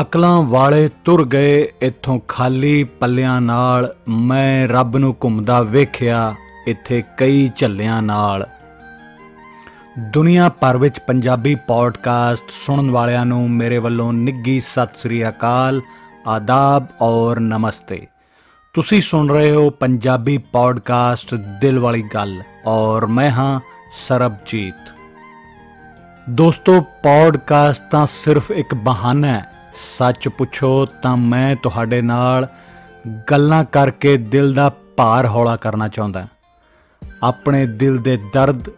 ਅਕਲਾਂ ਵਾਲੇ ਤੁਰ ਗਏ ਇੱਥੋਂ ਖਾਲੀ ਪੱਲਿਆਂ ਨਾਲ। ਮੈਂ ਰੱਬ ਨੂੰ ਘੁੰਮਦਾ ਵੇਖਿਆ, ਇੱਥੇ ਕਈ ਝੱਲਿਆਂ ਨਾਲ। ਦੁਨੀਆ ਭਰ ਵਿੱਚ ਪੰਜਾਬੀ ਪੋਡਕਾਸਟ ਸੁਣਨ ਵਾਲਿਆਂ ਨੂੰ ਮੇਰੇ ਵੱਲੋਂ ਨਿੱਗੀ ਸਤਿ ਸ੍ਰੀ ਅਕਾਲ, ਆਦਾਬ ਔਰ ਨਮਸਤੇ। ਤੁਸੀਂ ਸੁਣ ਰਹੇ ਹੋ ਪੰਜਾਬੀ ਪੋਡਕਾਸਟ ਦਿਲ ਵਾਲੀ ਗੱਲ ਔਰ ਮੈਂ ਹਾਂ ਸਰਬਜੀਤ। ਦੋਸਤੋ, ਪੋਡਕਾਸਟ ਤਾਂ ਸਿਰਫ ਇੱਕ ਬਹਾਨਾ ਹੈ। ਸੱਚ ਪੁੱਛੋ ਤਾਂ ਮੈਂ ਤੁਹਾਡੇ ਨਾਲ ਗੱਲਾਂ ਕਰਕੇ ਦਿਲ ਦਾ ਭਾਰ ਹੌਲਾ ਕਰਨਾ ਚਾਹੁੰਦਾ ਆਪਣੇ ਦਿਲ ਦੇ ਦਰਦ,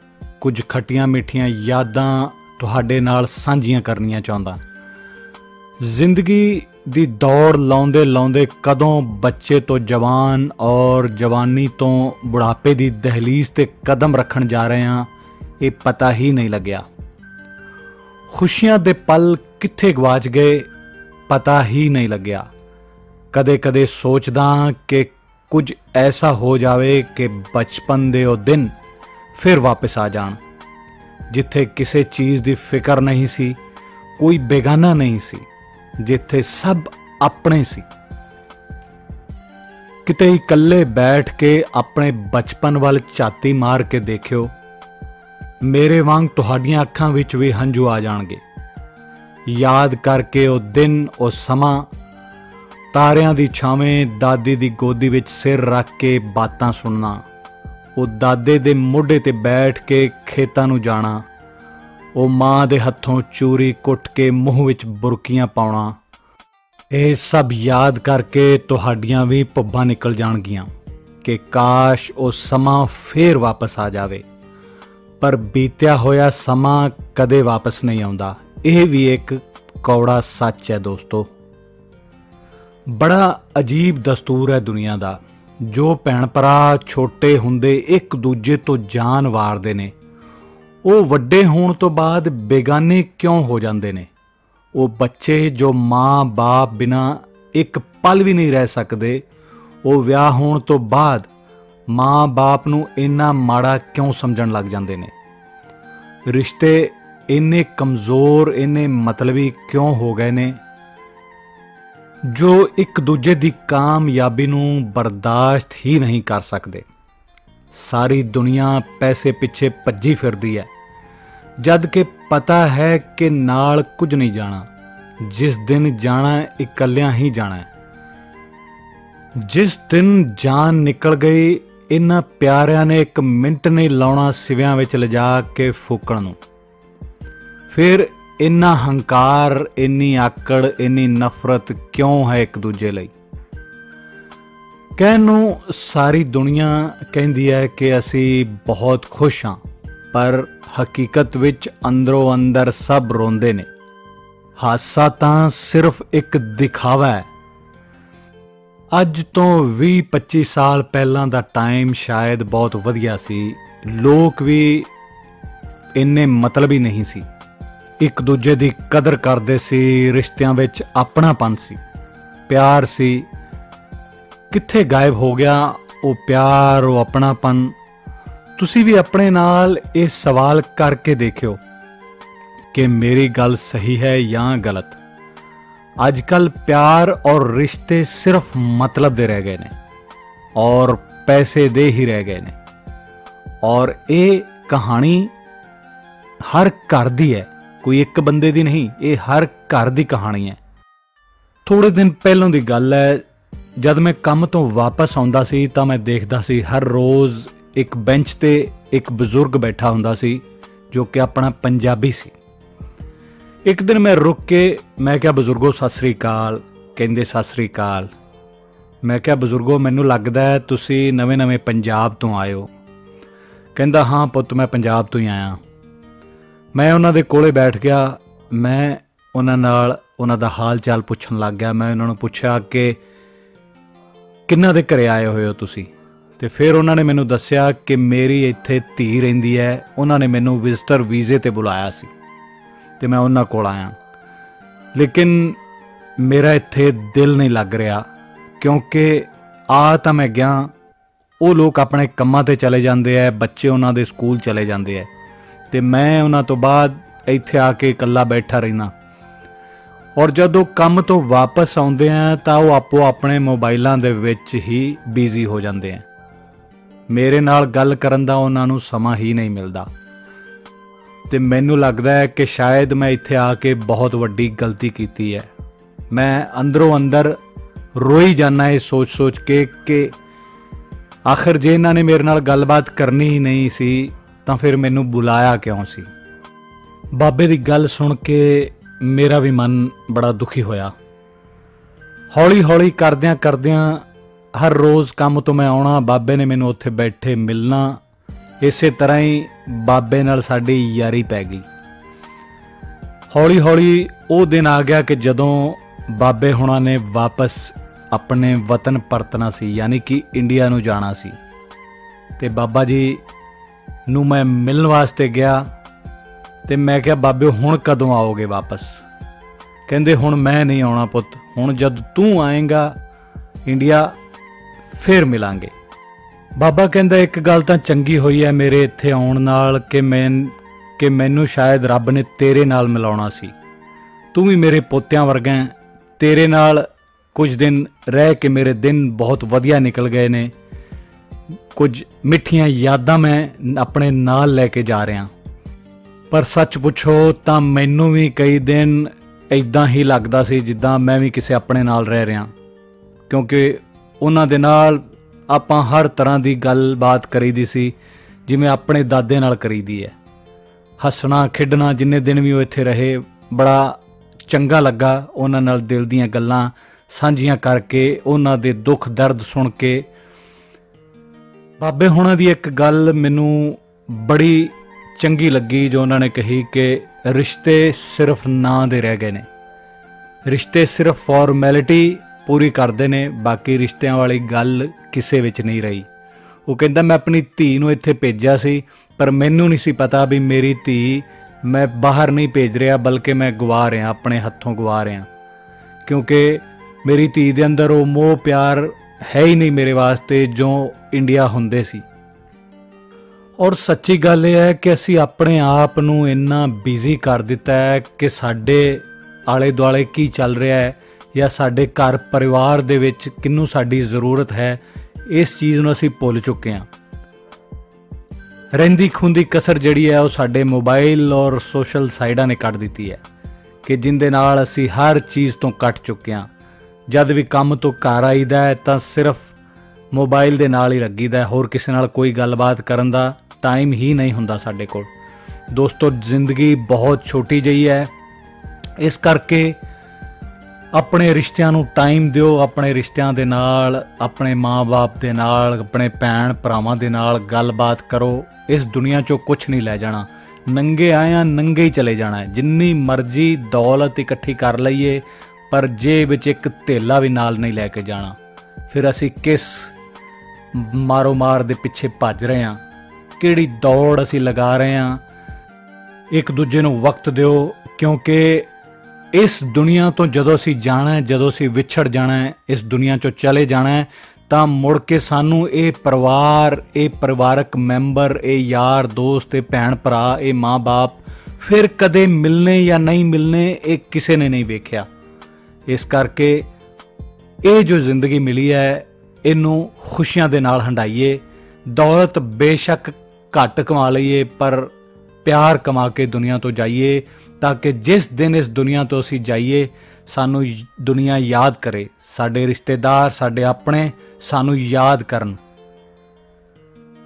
ਕੁਝ ਖਟੀਆਂ ਮਿੱਠੀਆਂ ਯਾਦਾਂ ਤੁਹਾਡੇ ਨਾਲ ਸਾਂਝੀਆਂ ਕਰਨੀਆਂ ਚਾਹੁੰਦਾ ਜ਼ਿੰਦਗੀ ਦੀ ਦੌੜ ਲਾਉਂਦੇ ਲਾਉਂਦੇ ਕਦੋਂ ਬੱਚੇ ਤੋਂ ਜਵਾਨ ਔਰ ਜਵਾਨੀ ਤੋਂ ਬੁਢਾਪੇ ਦੀ ਦਹਲੀਜ਼ ਤੇ ਕਦਮ ਰੱਖਣ ਜਾ ਰਹੇ ਹਾਂ, ਇਹ ਪਤਾ ਹੀ ਨਹੀਂ ਲੱਗਿਆ। ਖੁਸ਼ੀਆਂ ਦੇ ਪਲ ਕਿੱਥੇ ਗਵਾਚ ਗਏ ਪਤਾ ਹੀ ਨਹੀਂ ਲੱਗਿਆ। ਕਦੇ-ਕਦੇ ਸੋਚਦਾ ਕਿ ਕੁਝ ਐਸਾ ਹੋ ਜਾਵੇ ਕਿ ਬਚਪਨ ਦੇ ਉਹ ਦਿਨ ਫਿਰ ਵਾਪਸ ਆ ਜਾਣ। ਜਿੱਥੇ ਕਿਸੇ ਚੀਜ਼ ਦੀ ਫਿਕਰ ਨਹੀਂ ਸੀ, ਕੋਈ ਬੇਗਾਨਾ ਨਹੀਂ ਸੀ, ਜਿੱਥੇ ਸਭ ਆਪਣੇ ਸੀ। ਕਿਤੇ ਇਕੱਲੇ ਬੈਠ ਕੇ ਆਪਣੇ ਬਚਪਨ ਵੱਲ ਝਾਤੀ ਮਾਰ ਕੇ ਦੇਖਿਓ, ਮੇਰੇ ਵਾਂਗ ਤੁਹਾਡੀਆਂ ਅੱਖਾਂ ਵਿੱਚ ਵੀ ਹੰਝੂ ਆ ਜਾਣਗੇ। ਯਾਦ ਕਰਕੇ ਉਹ ਦਿਨ, ਉਹ ਸਮਾਂ, ਤਾਰਿਆਂ ਦੀ ਛਾਵੇਂ, ਦਾਦੀ ਦੀ ਗੋਦੀ ਵਿੱਚ ਸਿਰ ਰੱਖ ਕੇ ਬਾਤਾਂ ਸੁਣਨਾ, ਉਹ ਦਾਦੇ ਦੇ ਮੋਢੇ ਤੇ ਬੈਠ ਕੇ ਖੇਤਾਂ ਨੂੰ ਜਾਣਾ, ਉਹ ਮਾਂ ਦੇ ਹੱਥੋਂ ਚੂਰੀ ਕੁੱਟ ਕੇ ਮੂੰਹ ਵਿੱਚ ਬੁਰਕੀਆਂ ਪਾਉਣਾ, ਇਹ ਸਭ ਯਾਦ ਕਰਕੇ ਤੁਹਾਡੀਆਂ ਵੀ ਭੁੱਬਾਂ ਨਿਕਲ ਜਾਣਗੀਆਂ ਕਿ ਕਾਸ਼ ਉਹ ਸਮਾਂ ਫੇਰ ਵਾਪਸ ਆ ਜਾਵੇ, ਪਰ ਬੀਤਿਆ ਹੋਇਆ ਸਮਾਂ ਕਦੇ ਵਾਪਸ ਨਹੀਂ ਆਉਂਦਾ। ਇਹ ਵੀ ਇੱਕ ਕੌੜਾ ਸੱਚ ਹੈ ਦੋਸਤੋ। ਬੜਾ ਅਜੀਬ ਦਸਤੂਰ ਹੈ ਦੁਨੀਆ ਦਾ। ਜੋ ਭੈਣ ਭਰਾ ਛੋਟੇ ਹੁੰਦੇ ਇੱਕ ਦੂਜੇ ਤੋਂ ਜਾਨ ਵਾਰਦੇ ਨੇ। ਉਹ ਵੱਡੇ ਹੋਣ ਤੋਂ ਬਾਅਦ ਬੇਗਾਨੇ ਕਿਉਂ ਹੋ ਜਾਂਦੇ ਨੇ? ਉਹ ਬੱਚੇ ਜੋ ਮਾਂ-ਬਾਪ ਬਿਨਾ ਇੱਕ ਪਲ ਵੀ ਨਹੀਂ ਰਹਿ ਸਕਦੇ, ਉਹ ਵਿਆਹ ਹੋਣ ਤੋਂ ਬਾਅਦ ਮਾਂ-ਬਾਪ ਨੂੰ ਇੰਨਾ ਮਾੜਾ ਕਿਉਂ ਸਮਝਣ ਲੱਗ ਜਾਂਦੇ ਨੇ? ਰਿਸ਼ਤੇ ਇੰਨੇ ਕਮਜ਼ੋਰ, ਇੰਨੇ ਮਤਲਬੀ ਕਿਉਂ ਹੋ ਗਏ ਨੇ? ਜੋ ਇੱਕ ਦੂਜੇ ਦੀ ਕਾਮਯਾਬੀ ਨੂੰ ਬਰਦਾਸ਼ਤ ਹੀ ਨਹੀਂ ਕਰ ਸਕਦੇ। ਸਾਰੀ ਦੁਨੀਆ ਪੈਸੇ ਪਿੱਛੇ ਭੱਜੀ ਫਿਰਦੀ ਹੈ। ਜਦ ਕਿ ਪਤਾ ਹੈ ਕਿ ਨਾਲ ਕੁਝ ਨਹੀਂ ਜਾਣਾ। ਜਿਸ ਦਿਨ ਜਾਣਾ, ਇਕੱਲਿਆਂ ਹੀ ਜਾਣਾ ਜਿਸ ਦਿਨ ਜਾਨ ਨਿਕਲ ਗਈ, ਇਨ੍ਹਾਂ ਪਿਆਰਿਆਂ ਨੇ ਇੱਕ ਮਿੰਟ ਨਹੀਂ ਲਾਉਣਾ ਸਿਵਿਆਂ ਵਿੱਚ ਲਿਜਾ ਕੇ ਫੂਕਣ ਨੂੰ। ਫਿਰ ਇੰਨਾ ਹੰਕਾਰ, ਇੰਨੀ ਆਕੜ, ਇੰਨੀ ਨਫ਼ਰਤ ਕਿਉਂ ਹੈ ਇੱਕ ਦੂਜੇ ਲਈ? ਕਹਿਣ ਨੂੰ ਸਾਰੀ ਦੁਨੀਆ ਕਹਿੰਦੀ ਹੈ ਕਿ ਅਸੀਂ ਬਹੁਤ ਖੁਸ਼ ਹਾਂ, ਪਰ ਹਕੀਕਤ ਵਿੱਚ ਅੰਦਰੋਂ ਅੰਦਰ ਸਭ ਰੋਂਦੇ ਨੇ। ਹਾਸਾ ਤਾਂ ਸਿਰਫ ਇੱਕ ਦਿਖਾਵਾ ਹੈ। ਅੱਜ ਤੋਂ 20-25 ਸਾਲ ਪਹਿਲਾਂ ਦਾ ਟਾਈਮ ਸ਼ਾਇਦ ਬਹੁਤ ਵਧੀਆ ਸੀ। ਲੋਕ ਵੀ ਇੰਨੇ ਮਤਲਬੀ ਨਹੀਂ ਸੀ। ਇੱਕ ਦੂਜੇ ਦੀ ਕਦਰ ਕਰਦੇ ਸੀ, ਰਿਸ਼ਤਿਆਂ ਵਿੱਚ ਆਪਣਾਪਨ ਸੀ। ਪਿਆਰ ਸੀ। ਕਿੱਥੇ ਗਾਇਬ ਹੋ ਗਿਆ ਉਹ ਪਿਆਰ, ਉਹ ਆਪਣਾਪਨ? ਤੁਸੀਂ ਵੀ ਆਪਣੇ ਨਾਲ ਇਹ ਸਵਾਲ ਕਰਕੇ ਦੇਖਿਓ ਕਿ ਮੇਰੀ ਗੱਲ ਸਹੀ ਹੈ ਜਾਂ ਗਲਤ। ਅੱਜ ਕੱਲ ਪਿਆਰ ਔਰ ਰਿਸ਼ਤੇ ਸਿਰਫ ਮਤਲਬ ਦੇ ਰਹਿ ਗਏ ਨੇ ਔਰ ਪੈਸੇ ਦੇ ਹੀ ਰਹਿ ਗਏ ਨੇ। ਔਰ ਇਹ ਕਹਾਣੀ ਹਰ ਘਰ ਦੀ ਹੈ। ਕੋਈ ਇੱਕ ਬੰਦੇ ਦੀ ਨਹੀਂ, ਇਹ ਹਰ ਘਰ ਦੀ ਕਹਾਣੀ ਹੈ। ਥੋੜੇ ਦਿਨ ਪਹਿਲਾਂ ਦੀ ਗੱਲ ਹੈ, ਜਦ ਮੈਂ ਕੰਮ ਤੋਂ ਵਾਪਸ ਆਉਂਦਾ ਸੀ ਤਾਂ ਮੈਂ ਦੇਖਦਾ ਸੀ ਹਰ ਰੋਜ਼ ਇੱਕ ਬੈਂਚ ਤੇ ਇੱਕ ਬਜ਼ੁਰਗ ਬੈਠਾ ਹੁੰਦਾ ਸੀ, ਜੋ ਕਿ ਆਪਣਾ ਪੰਜਾਬੀ ਸੀ। ਇੱਕ ਦਿਨ ਮੈਂ ਰੁਕ ਕੇ, ਮੈਂ ਕਿਹਾ, ਬਜ਼ੁਰਗੋ, ਸਤਿ ਸ੍ਰੀ ਅਕਾਲ। ਕਹਿੰਦੇ, ਸਤਿ ਸ੍ਰੀ ਅਕਾਲ। ਮੈਂ ਕਿਹਾ, ਬਜ਼ੁਰਗੋ, ਮੈਨੂੰ ਲੱਗਦਾ ਹੈ ਤੁਸੀਂ ਨਵੇਂ-ਨਵੇਂ ਪੰਜਾਬ ਤੋਂ ਆਏ ਹੋ। ਕਹਿੰਦਾ, ਹਾਂ ਪੁੱਤ, ਮੈਂ ਪੰਜਾਬ ਤੋਂ ਹੀ ਆਇਆ ਮੈਂ ਉਹਨਾਂ ਦੇ ਕੋਲੇ ਬੈਠ ਗਿਆ। ਮੈਂ ਉਹਨਾਂ ਨਾਲ ਉਹਨਾਂ ਦਾ ਹਾਲ ਚਾਲ ਪੁੱਛਣ ਲੱਗ ਗਿਆ। ਮੈਂ ਉਹਨਾਂ ਨੂੰ ਪੁੱਛਿਆ ਕਿ ਕਿੰਨਾ ਦੇ ਘਰੇ ਆਏ ਹੋਏ ਹੋ ਤੁਸੀਂ? ਤੇ ਫਿਰ ਉਹਨਾਂ ਨੇ ਮੈਨੂੰ ਦੱਸਿਆ ਕਿ ਮੇਰੀ ਇੱਥੇ ਧੀ ਰਹਿੰਦੀ ਹੈ। ਉਹਨਾਂ ਨੇ ਮੈਨੂੰ ਵਿਜ਼ਟਰ ਵੀਜ਼ੇ ਤੇ ਬੁਲਾਇਆ ਸੀ ਤੇ ਮੈਂ ਉਹਨਾਂ ਕੋਲ ਆਇਆ। ਲੇਕਿਨ ਮੇਰਾ ਇੱਥੇ ਦਿਲ ਨਹੀਂ ਲੱਗ ਰਿਹਾ ਕਿਉਂਕਿ ਆ ਤਾਂ ਮੈਂ ਗਿਆ। ਉਹ ਲੋਕ ਆਪਣੇ ਕੰਮਾਂ ਤੇ ਚਲੇ ਜਾਂਦੇ ਐ, ਬੱਚੇ ਉਹਨਾਂ ਦੇ ਸਕੂਲ ਚਲੇ ਜਾਂਦੇ ਐ। ਤੇ ਮੈਂ ਉਹਨਾਂ ਤੋਂ ਬਾਅਦ ਇੱਥੇ ਆ ਕੇ ਇਕੱਲਾ ਬੈਠਾ ਰਹਿਣਾ ਔਰ ਜਦੋਂ ਕੰਮ ਤੋਂ ਵਾਪਸ ਆਉਂਦੇ ਆ, ਤਾਂ ਉਹ ਆਪੋ ਆਪਣੇ ਮੋਬਾਈਲਾਂ ਦੇ ਵਿੱਚ ਹੀ ਬਿਜ਼ੀ ਹੋ ਜਾਂਦੇ ਆ। ਮੇਰੇ ਨਾਲ ਗੱਲ ਕਰਨ ਦਾ ਉਹਨਾਂ ਨੂੰ ਸਮਾਂ ਹੀ ਨਹੀਂ ਮਿਲਦਾ। ਤੇ ਮੈਨੂੰ ਲੱਗਦਾ ਹੈ ਕਿ ਸ਼ਾਇਦ ਮੈਂ ਇੱਥੇ ਆ ਕੇ ਬਹੁਤ ਵੱਡੀ ਗਲਤੀ ਕੀਤੀ ਹੈ। ਮੈਂ ਅੰਦਰੋਂ ਅੰਦਰ ਰੋਈ ਜਾਂਦਾ ਇਹ ਸੋਚ-ਸੋਚ ਕੇ ਕਿ ਆਖਰ ਜੇ ਇਹਨਾਂ ਨੇ ਮੇਰੇ ਨਾਲ ਗੱਲਬਾਤ ਕਰਨੀ ਹੀ ਨਹੀਂ ਸੀ ਤਾਂ ਫਿਰ ਮੈਨੂੰ ਬੁਲਾਇਆ ਕਿਉਂ ਸੀ? ਬਾਬੇ ਦੀ ਗੱਲ ਸੁਣ ਕੇ ਮੇਰਾ ਵੀ ਮਨ ਬੜਾ ਦੁਖੀ ਹੋਇਆ। ਹੌਲੀ-ਹੌਲੀ ਕਰਦਿਆਂ ਕਰਦਿਆਂ ਹਰ ਰੋਜ਼ ਕੰਮ ਤੋਂ ਮੈਂ ਆਉਣਾ, ਬਾਬੇ ਨੇ ਮੈਨੂੰ ਉੱਥੇ ਬੈਠੇ ਮਿਲਣਾ, ਇਸੇ ਤਰ੍ਹਾਂ ਹੀ ਬਾਬੇ ਨਾਲ ਸਾਡੀ ਯਾਰੀ ਪੈ ਗਈ। ਹੌਲੀ-ਹੌਲੀ ਉਹ ਦਿਨ ਆ ਗਿਆ ਕਿ ਜਦੋਂ ਬਾਬੇ ਹੁਣਾਂ ਨੇ ਵਾਪਸ ਆਪਣੇ ਵਤਨ ਪਰਤਣਾ ਸੀ, ਯਾਨੀ ਕਿ ਇੰਡੀਆ ਨੂੰ ਜਾਣਾ ਸੀ। ਤੇ ਬਾਬਾ ਜੀ ਨੂੰ ਮੈਂ ਮਿਲਣ ਵਾਸਤੇ ਗਿਆ ਤੇ ਮੈਂ ਕਿਹਾ, ਬਾਬੇ, ਹੁਣ ਕਦੋਂ ਆਓਗੇ ਵਾਪਸ? ਕਹਿੰਦੇ, ਹੁਣ ਮੈਂ ਨਹੀਂ ਆਉਣਾ ਪੁੱਤ, ਹੁਣ ਜਦ ਤੂੰ ਆਏਗਾ, ਇੰਡੀਆ ਫਿਰ ਮਿਲਾਂਗੇ। ਬਾਬਾ ਕਹਿੰਦਾ, ਇੱਕ ਗੱਲ ਤਾਂ ਚੰਗੀ ਹੋਈ ਹੈ ਮੇਰੇ ਇੱਥੇ ਆਉਣ ਨਾਲ ਕਿ ਮੈਂ, ਕਿ ਮੈਨੂੰ ਸ਼ਾਇਦ ਰੱਬ ਨੇ ਤੇਰੇ ਨਾਲ ਮਿਲਾਉਣਾ ਸੀ। ਤੂੰ ਵੀ ਮੇਰੇ ਪੋਤਿਆਂ ਵਰਗਾ ਹੈ। ਤੇਰੇ ਨਾਲ ਕੁਝ ਦਿਨ ਰਹਿ ਕੇ ਮੇਰੇ ਦਿਨ ਬਹੁਤ ਵਧੀਆ ਨਿਕਲ ਗਏ ਨੇ। ਕੁਝ ਮਿੱਠੀਆਂ ਯਾਦਾਂ ਮੈਂ ਆਪਣੇ ਨਾਲ ਲੈ ਕੇ ਜਾ ਰਿਹਾ। ਪਰ ਸੱਚ ਪੁੱਛੋ ਤਾਂ ਮੈਨੂੰ ਵੀ ਕਈ ਦਿਨ ਇਦਾਂ ਹੀ ਲੱਗਦਾ ਸੀ ਜਿੱਦਾਂ ਮੈਂ ਵੀ ਕਿਸੇ ਆਪਣੇ ਨਾਲ ਰਹਿ ਰਿਹਾ। ਕਿਉਂਕਿ ਉਹਨਾਂ ਦੇ ਨਾਲ ਆਪਾਂ ਹਰ ਤਰ੍ਹਾਂ ਦੀ ਗੱਲਬਾਤ ਕਰੀਦੀ ਸੀ, ਜਿਵੇਂ ਆਪਣੇ ਦਾਦੇ ਨਾਲ ਕਰੀਦੀ ਹੈ। ਹੱਸਣਾ, ਖੇਡਣਾ ਜਿੰਨੇ ਦਿਨ ਵੀ ਉਹ ਇੱਥੇ ਰਹੇ, ਬੜਾ ਚੰਗਾ ਲੱਗਾ ਉਹਨਾਂ ਨਾਲ ਦਿਲ ਦੀਆਂ ਗੱਲਾਂ ਸਾਂਝੀਆਂ ਕਰਕੇ, ਉਹਨਾਂ ਦੇ ਦੁੱਖ ਦਰਦ ਸੁਣ ਕੇ ਬਾਬੇ ਹੁਣਾਂ ਦੀ ਇੱਕ ਗੱਲ ਮੈਨੂੰ ਬੜੀ ਚੰਗੀ ਲੱਗੀ, ਜੋ ਉਹਨਾਂ ਨੇ ਕਹੀ ਕਿ ਰਿਸ਼ਤੇ ਸਿਰਫ ਨਾਂ ਦੇ ਰਹਿ ਗਏ ਨੇ। ਰਿਸ਼ਤੇ ਸਿਰਫ ਫਾਰਮੈਲਿਟੀ ਪੂਰੀ ਕਰਦੇ ਨੇ, ਬਾਕੀ ਰਿਸ਼ਤਿਆਂ ਵਾਲੀ ਗੱਲ ਕਿਸੇ ਵਿੱਚ ਨਹੀਂ ਰਹੀ। ਉਹ ਕਹਿੰਦਾ, ਮੈਂ ਆਪਣੀ ਧੀ ਨੂੰ ਇੱਥੇ ਭੇਜਿਆ ਸੀ, ਪਰ ਮੈਨੂੰ ਨਹੀਂ ਸੀ ਪਤਾ ਵੀ ਮੇਰੀ ਧੀ ਮੈਂ ਬਾਹਰ ਨਹੀਂ ਭੇਜ ਰਿਹਾ, ਬਲਕਿ ਮੈਂ ਗਵਾ ਰਿਹਾ, ਆਪਣੇ ਹੱਥੋਂ ਗਵਾ ਰਿਹਾ। ਕਿਉਂਕਿ ਮੇਰੀ ਧੀ ਦੇ ਅੰਦਰ ਉਹ ਮੋਹ ਪਿਆਰ ਹੈ ਹੀ ਨਹੀਂ ਮੇਰੇ ਵਾਸਤੇ, ਜੋ ਇੰਡੀਆ ਹੁੰਦੇ ਸੀ। ਔਰ ਸੱਚੀ ਗੱਲ ਇਹ ਹੈ ਕਿ ਅਸੀਂ ਆਪਣੇ ਆਪ ਨੂੰ ਇੰਨਾ ਬਿਜ਼ੀ ਕਰ ਦਿੱਤਾ ਹੈ ਕਿ ਸਾਡੇ ਆਲੇ ਦੁਆਲੇ ਕੀ ਚੱਲ ਰਿਹਾ ਹੈ ਜਾਂ ਸਾਡੇ ਘਰ ਪਰਿਵਾਰ ਦੇ ਵਿੱਚ ਕਿੰਨੂੰ ਸਾਡੀ ਜ਼ਰੂਰਤ ਹੈ, ਇਸ ਚੀਜ਼ ਨੂੰ ਅਸੀਂ ਭੁੱਲ ਚੁੱਕੇ ਹਾਂ। ਰਹਿੰਦੀ ਖੁੰਦੀ ਕਸਰ ਜਿਹੜੀ ਹੈ ਉਹ ਸਾਡੇ ਮੋਬਾਈਲ ਔਰ ਸੋਸ਼ਲ ਸਾਈਡਾਂ ਨੇ ਕੱਢ ਦਿੱਤੀ ਹੈ ਕਿ ਜਿੰਦੇ ਨਾਲ ਅਸੀਂ ਹਰ ਚੀਜ਼ ਤੋਂ ਕੱਟ ਚੁੱਕੇ ਹਾਂ। ਜਦ ਵੀ ਕੰਮ ਤੋਂ ਘਰ ਆਈਦਾ ਹੈ ਤਾਂ ਸਿਰਫ ਮੋਬਾਈਲ ਦੇ ਨਾਲ ਹੀ ਲੱਗੀਦਾ ਹੋਰ ਕਿਸੇ ਨਾਲ ਕੋਈ ਗੱਲਬਾਤ ਕਰਨ ਦਾ ਟਾਈਮ ਹੀ ਨਹੀਂ ਹੁੰਦਾ ਸਾਡੇ ਕੋਲ। ਦੋਸਤੋ, ਜ਼ਿੰਦਗੀ ਬਹੁਤ ਛੋਟੀ ਜਿਹੀ ਹੈ। ਇਸ ਕਰਕੇ ਆਪਣੇ ਰਿਸ਼ਤਿਆਂ ਨੂੰ ਟਾਈਮ ਦਿਓ, ਆਪਣੇ ਰਿਸ਼ਤਿਆਂ ਦੇ ਨਾਲ, ਆਪਣੇ ਮਾਪੇ ਦੇ ਨਾਲ, ਆਪਣੇ ਭੈਣ ਭਰਾਵਾਂ ਦੇ ਨਾਲ ਗੱਲਬਾਤ ਕਰੋ। ਇਸ ਦੁਨੀਆ 'ਚੋਂ ਕੁਝ ਨਹੀਂ ਲੈ ਜਾਣਾ। ਨੰਗੇ ਆਇਆ ਨੰਗੇ ਹੀ ਚਲੇ ਜਾਣਾ ਜਿੰਨੀ ਮਰਜ਼ੀ ਦੌਲਤ ਇਕੱਠੀ ਕਰ ਲਈਏ, ਪਰ ਜੇਬ ਵਿੱਚ ਇੱਕ ਥੇਲਾ ਵੀ ਨਾਲ ਨਹੀਂ ਲੈ ਕੇ ਜਾਣਾ। ਫਿਰ ਅਸੀਂ ਕਿਸ ਮਾਰੋ ਮਾਰ ਦੇ ਪਿੱਛੇ ਭੱਜ ਰਹੇ ਹਾਂ। ਕਿਹੜੀ ਦੌੜ ਅਸੀਂ ਲਗਾ ਰਹੇ ਹਾਂ। ਇੱਕ ਦੂਜੇ ਨੂੰ ਵਕਤ ਦਿਓ, ਕਿਉਂਕਿ ਇਸ ਦੁਨੀਆ ਤੋਂ ਜਦੋਂ ਅਸੀਂ ਜਾਣਾ ਹੈ, ਜਦੋਂ ਅਸੀਂ ਵਿਛੜ ਜਾਣਾ ਹੈ, ਇਸ ਦੁਨੀਆ ਚੋਂ ਚਲੇ ਜਾਣਾ ਹੈ, ਤਾਂ ਮੁੜ ਕੇ ਸਾਨੂੰ ਇਹ ਪਰਿਵਾਰ, ਇਹ ਪਰਿਵਾਰਕ ਮੈਂਬਰ, ਇਹ ਯਾਰ, ਦੋਸਤ, ਇਹ ਭੈਣ, ਭਰਾ, ਇਹ ਮਾਂ-ਬਾਪ ਫਿਰ ਕਦੇ ਮਿਲਨੇ ਜਾਂ ਨਹੀਂ ਮਿਲਨੇ ਇਹ ਕਿਸੇ ਨੇ ਨਹੀਂ ਵੇਖਿਆ। ਇਸ ਕਰਕੇ ਇਹ ਜੋ ਜ਼ਿੰਦਗੀ ਮਿਲੀ ਹੈ ਇਹਨੂੰ ਖੁਸ਼ੀਆਂ ਦੇ ਨਾਲ ਹੰਡਾਈਏ। ਦੌਲਤ ਬੇਸ਼ੱਕ ਘੱਟ ਕਮਾ ਲਈਏ, ਪਰ ਪਿਆਰ ਕਮਾ ਕੇ ਦੁਨੀਆ ਤੋਂ ਜਾਈਏ, ਤਾਂ ਕਿ ਜਿਸ ਦਿਨ ਇਸ ਦੁਨੀਆ ਤੋਂ ਅਸੀਂ ਜਾਈਏ, ਸਾਨੂੰ ਦੁਨੀਆ ਯਾਦ ਕਰੇ। ਸਾਡੇ ਰਿਸ਼ਤੇਦਾਰ, ਸਾਡੇ ਆਪਣੇ ਸਾਨੂੰ ਯਾਦ ਕਰਨ।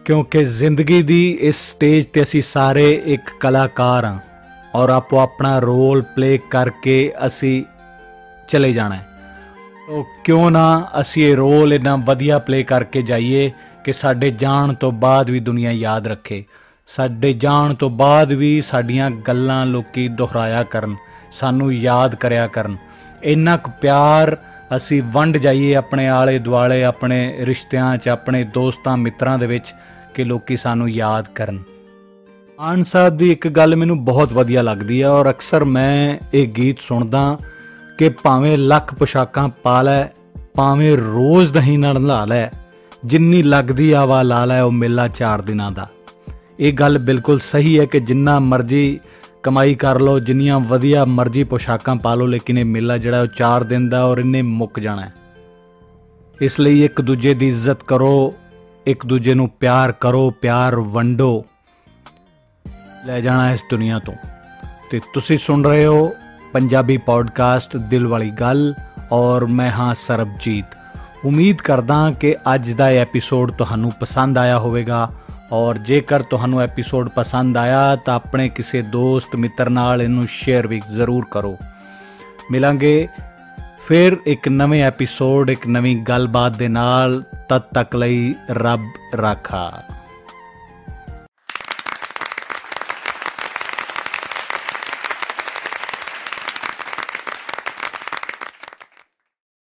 ਕਿਉਂਕਿ ਜ਼ਿੰਦਗੀ ਦੀ ਇਸ ਸਟੇਜ ਤੇ ਅਸੀਂ ਸਾਰੇ ਇੱਕ ਕਲਾਕਾਰ ਹਾਂ ਔਰ ਆਪੋ ਆਪਣਾ ਰੋਲ ਪਲੇ ਕਰਕੇ ਅਸੀਂ ਚਲੇ ਜਾਣਾ ਹੈ। ਉਹ ਕਿਉਂ ਨਾ ਅਸੀਂ ਇਹ ਰੋਲ ਇਦਾਂ ਵਧੀਆ ਪਲੇ ਕਰਕੇ ਜਾਈਏ ਕਿ ਸਾਡੇ ਜਾਣ ਤੋਂ ਬਾਅਦ ਵੀ ਦੁਨੀਆ ਯਾਦ ਰੱਖੇ। ਸਾਡੇ ਜਾਣ ਤੋਂ ਬਾਅਦ ਵੀ ਸਾਡੀਆਂ ਗੱਲਾਂ ਲੋਕੀ ਦੁਹਰਾਇਆ ਕਰਨ, ਸਾਨੂੰ ਯਾਦ ਕਰਿਆ ਕਰਨ। ਇੰਨਾ ਕੁ ਪਿਆਰ ਅਸੀਂ ਵੰਡ ਜਾਈਏ ਆਪਣੇ ਆਲੇ ਦੁਆਲੇ, ਆਪਣੇ ਰਿਸ਼ਤਿਆਂ 'ਚ, ਆਪਣੇ ਦੋਸਤਾਂ, ਮਿੱਤਰਾਂ ਦੇ ਵਿੱਚ ਕਿ ਲੋਕੀ ਸਾਨੂੰ ਯਾਦ ਕਰਨ। ਆਨ ਸਾਹਿਬ ਦੀ ਇੱਕ ਗੱਲ ਮੈਨੂੰ ਬਹੁਤ ਵਧੀਆ ਲੱਗਦੀ ਹੈ ਔਰ ਅਕਸਰ ਮੈਂ ਇਹ ਗੀਤ ਸੁਣਦਾ ਕਿ ਭਾਵੇਂ ਲੱਖ ਪੋਸ਼ਾਕਾਂ ਪਾ ਲੈ, ਭਾਵੇਂ ਰੋਜ਼ ਦਹੀਂ ਨਾਲ ਨਲਾ ਲੈ, ਜਿੰਨੀ ਲੱਗਦੀ ਆਵਾ ਲਾ ਲੈ ਉਹ ਮੇਲਾ ਚਾਰ ਦਿਨਾਂ ਦਾ। ਇਹ ਗੱਲ ਬਿਲਕੁਲ ਸਹੀ ਹੈ ਕਿ ਜਿੰਨਾ ਮਰਜ਼ੀ ਕਮਾਈ ਕਰ ਲਓ, ਜਿੰਨੀਆਂ ਵਧੀਆ ਮਰਜ਼ੀ ਪੋਸ਼ਾਕਾਂ ਪਾ ਲਓ, ਲੇਕਿਨ ਇਹ ਮੇਲਾ ਜਿਹੜਾ ਉਹ 4 ਦਿਨ ਦਾ ਔਰ ਇੰਨੇ ਮੁੱਕ ਜਾਣਾ ਹੈ। ਇਸ ਲਈ ਇੱਕ ਦੂਜੇ ਦੀ ਇੱਜ਼ਤ ਕਰੋ, ਇੱਕ ਦੂਜੇ ਨੂੰ ਪਿਆਰ ਕਰੋ, ਪਿਆਰ ਵੰਡੋ। ਲੈ ਜਾਣਾ ਇਸ ਦੁਨੀਆ ਤੋਂ। ਤੇ ਤੁਸੀਂ ਸੁਣ ਰਹੇ ਹੋ ਪੰਜਾਬੀ ਪੋਡਕਾਸਟ ਦਿਲ ਵਾਲੀ ਗੱਲ ਔਰ ਮੈਂ ਹਾਂ ਸਰਬਜੀਤ। ਉਮੀਦ ਕਰਦਾ ਕਿ ਅੱਜ ਦਾ ਇਹ ਐਪੀਸੋਡ ਤੁਹਾਨੂੰ ਪਸੰਦ ਆਇਆ ਹੋਵੇਗਾ ਔਰ ਜੇਕਰ ਤੁਹਾਨੂੰ ਐਪੀਸੋਡ ਪਸੰਦ ਆਇਆ ਤਾਂ ਆਪਣੇ ਕਿਸੇ ਦੋਸਤ ਮਿੱਤਰ ਨਾਲ ਇਹਨੂੰ ਸ਼ੇਅਰ ਵੀ ਜ਼ਰੂਰ ਕਰੋ। ਮਿਲਾਂਗੇ ਫਿਰ ਇੱਕ ਨਵੇਂ ਐਪੀਸੋਡ ਇੱਕ ਨਵੀਂ ਗੱਲਬਾਤ ਦੇ ਨਾਲ, ਤਦ ਤੱਕ ਲਈ ਰੱਬ ਰਾਖਾ।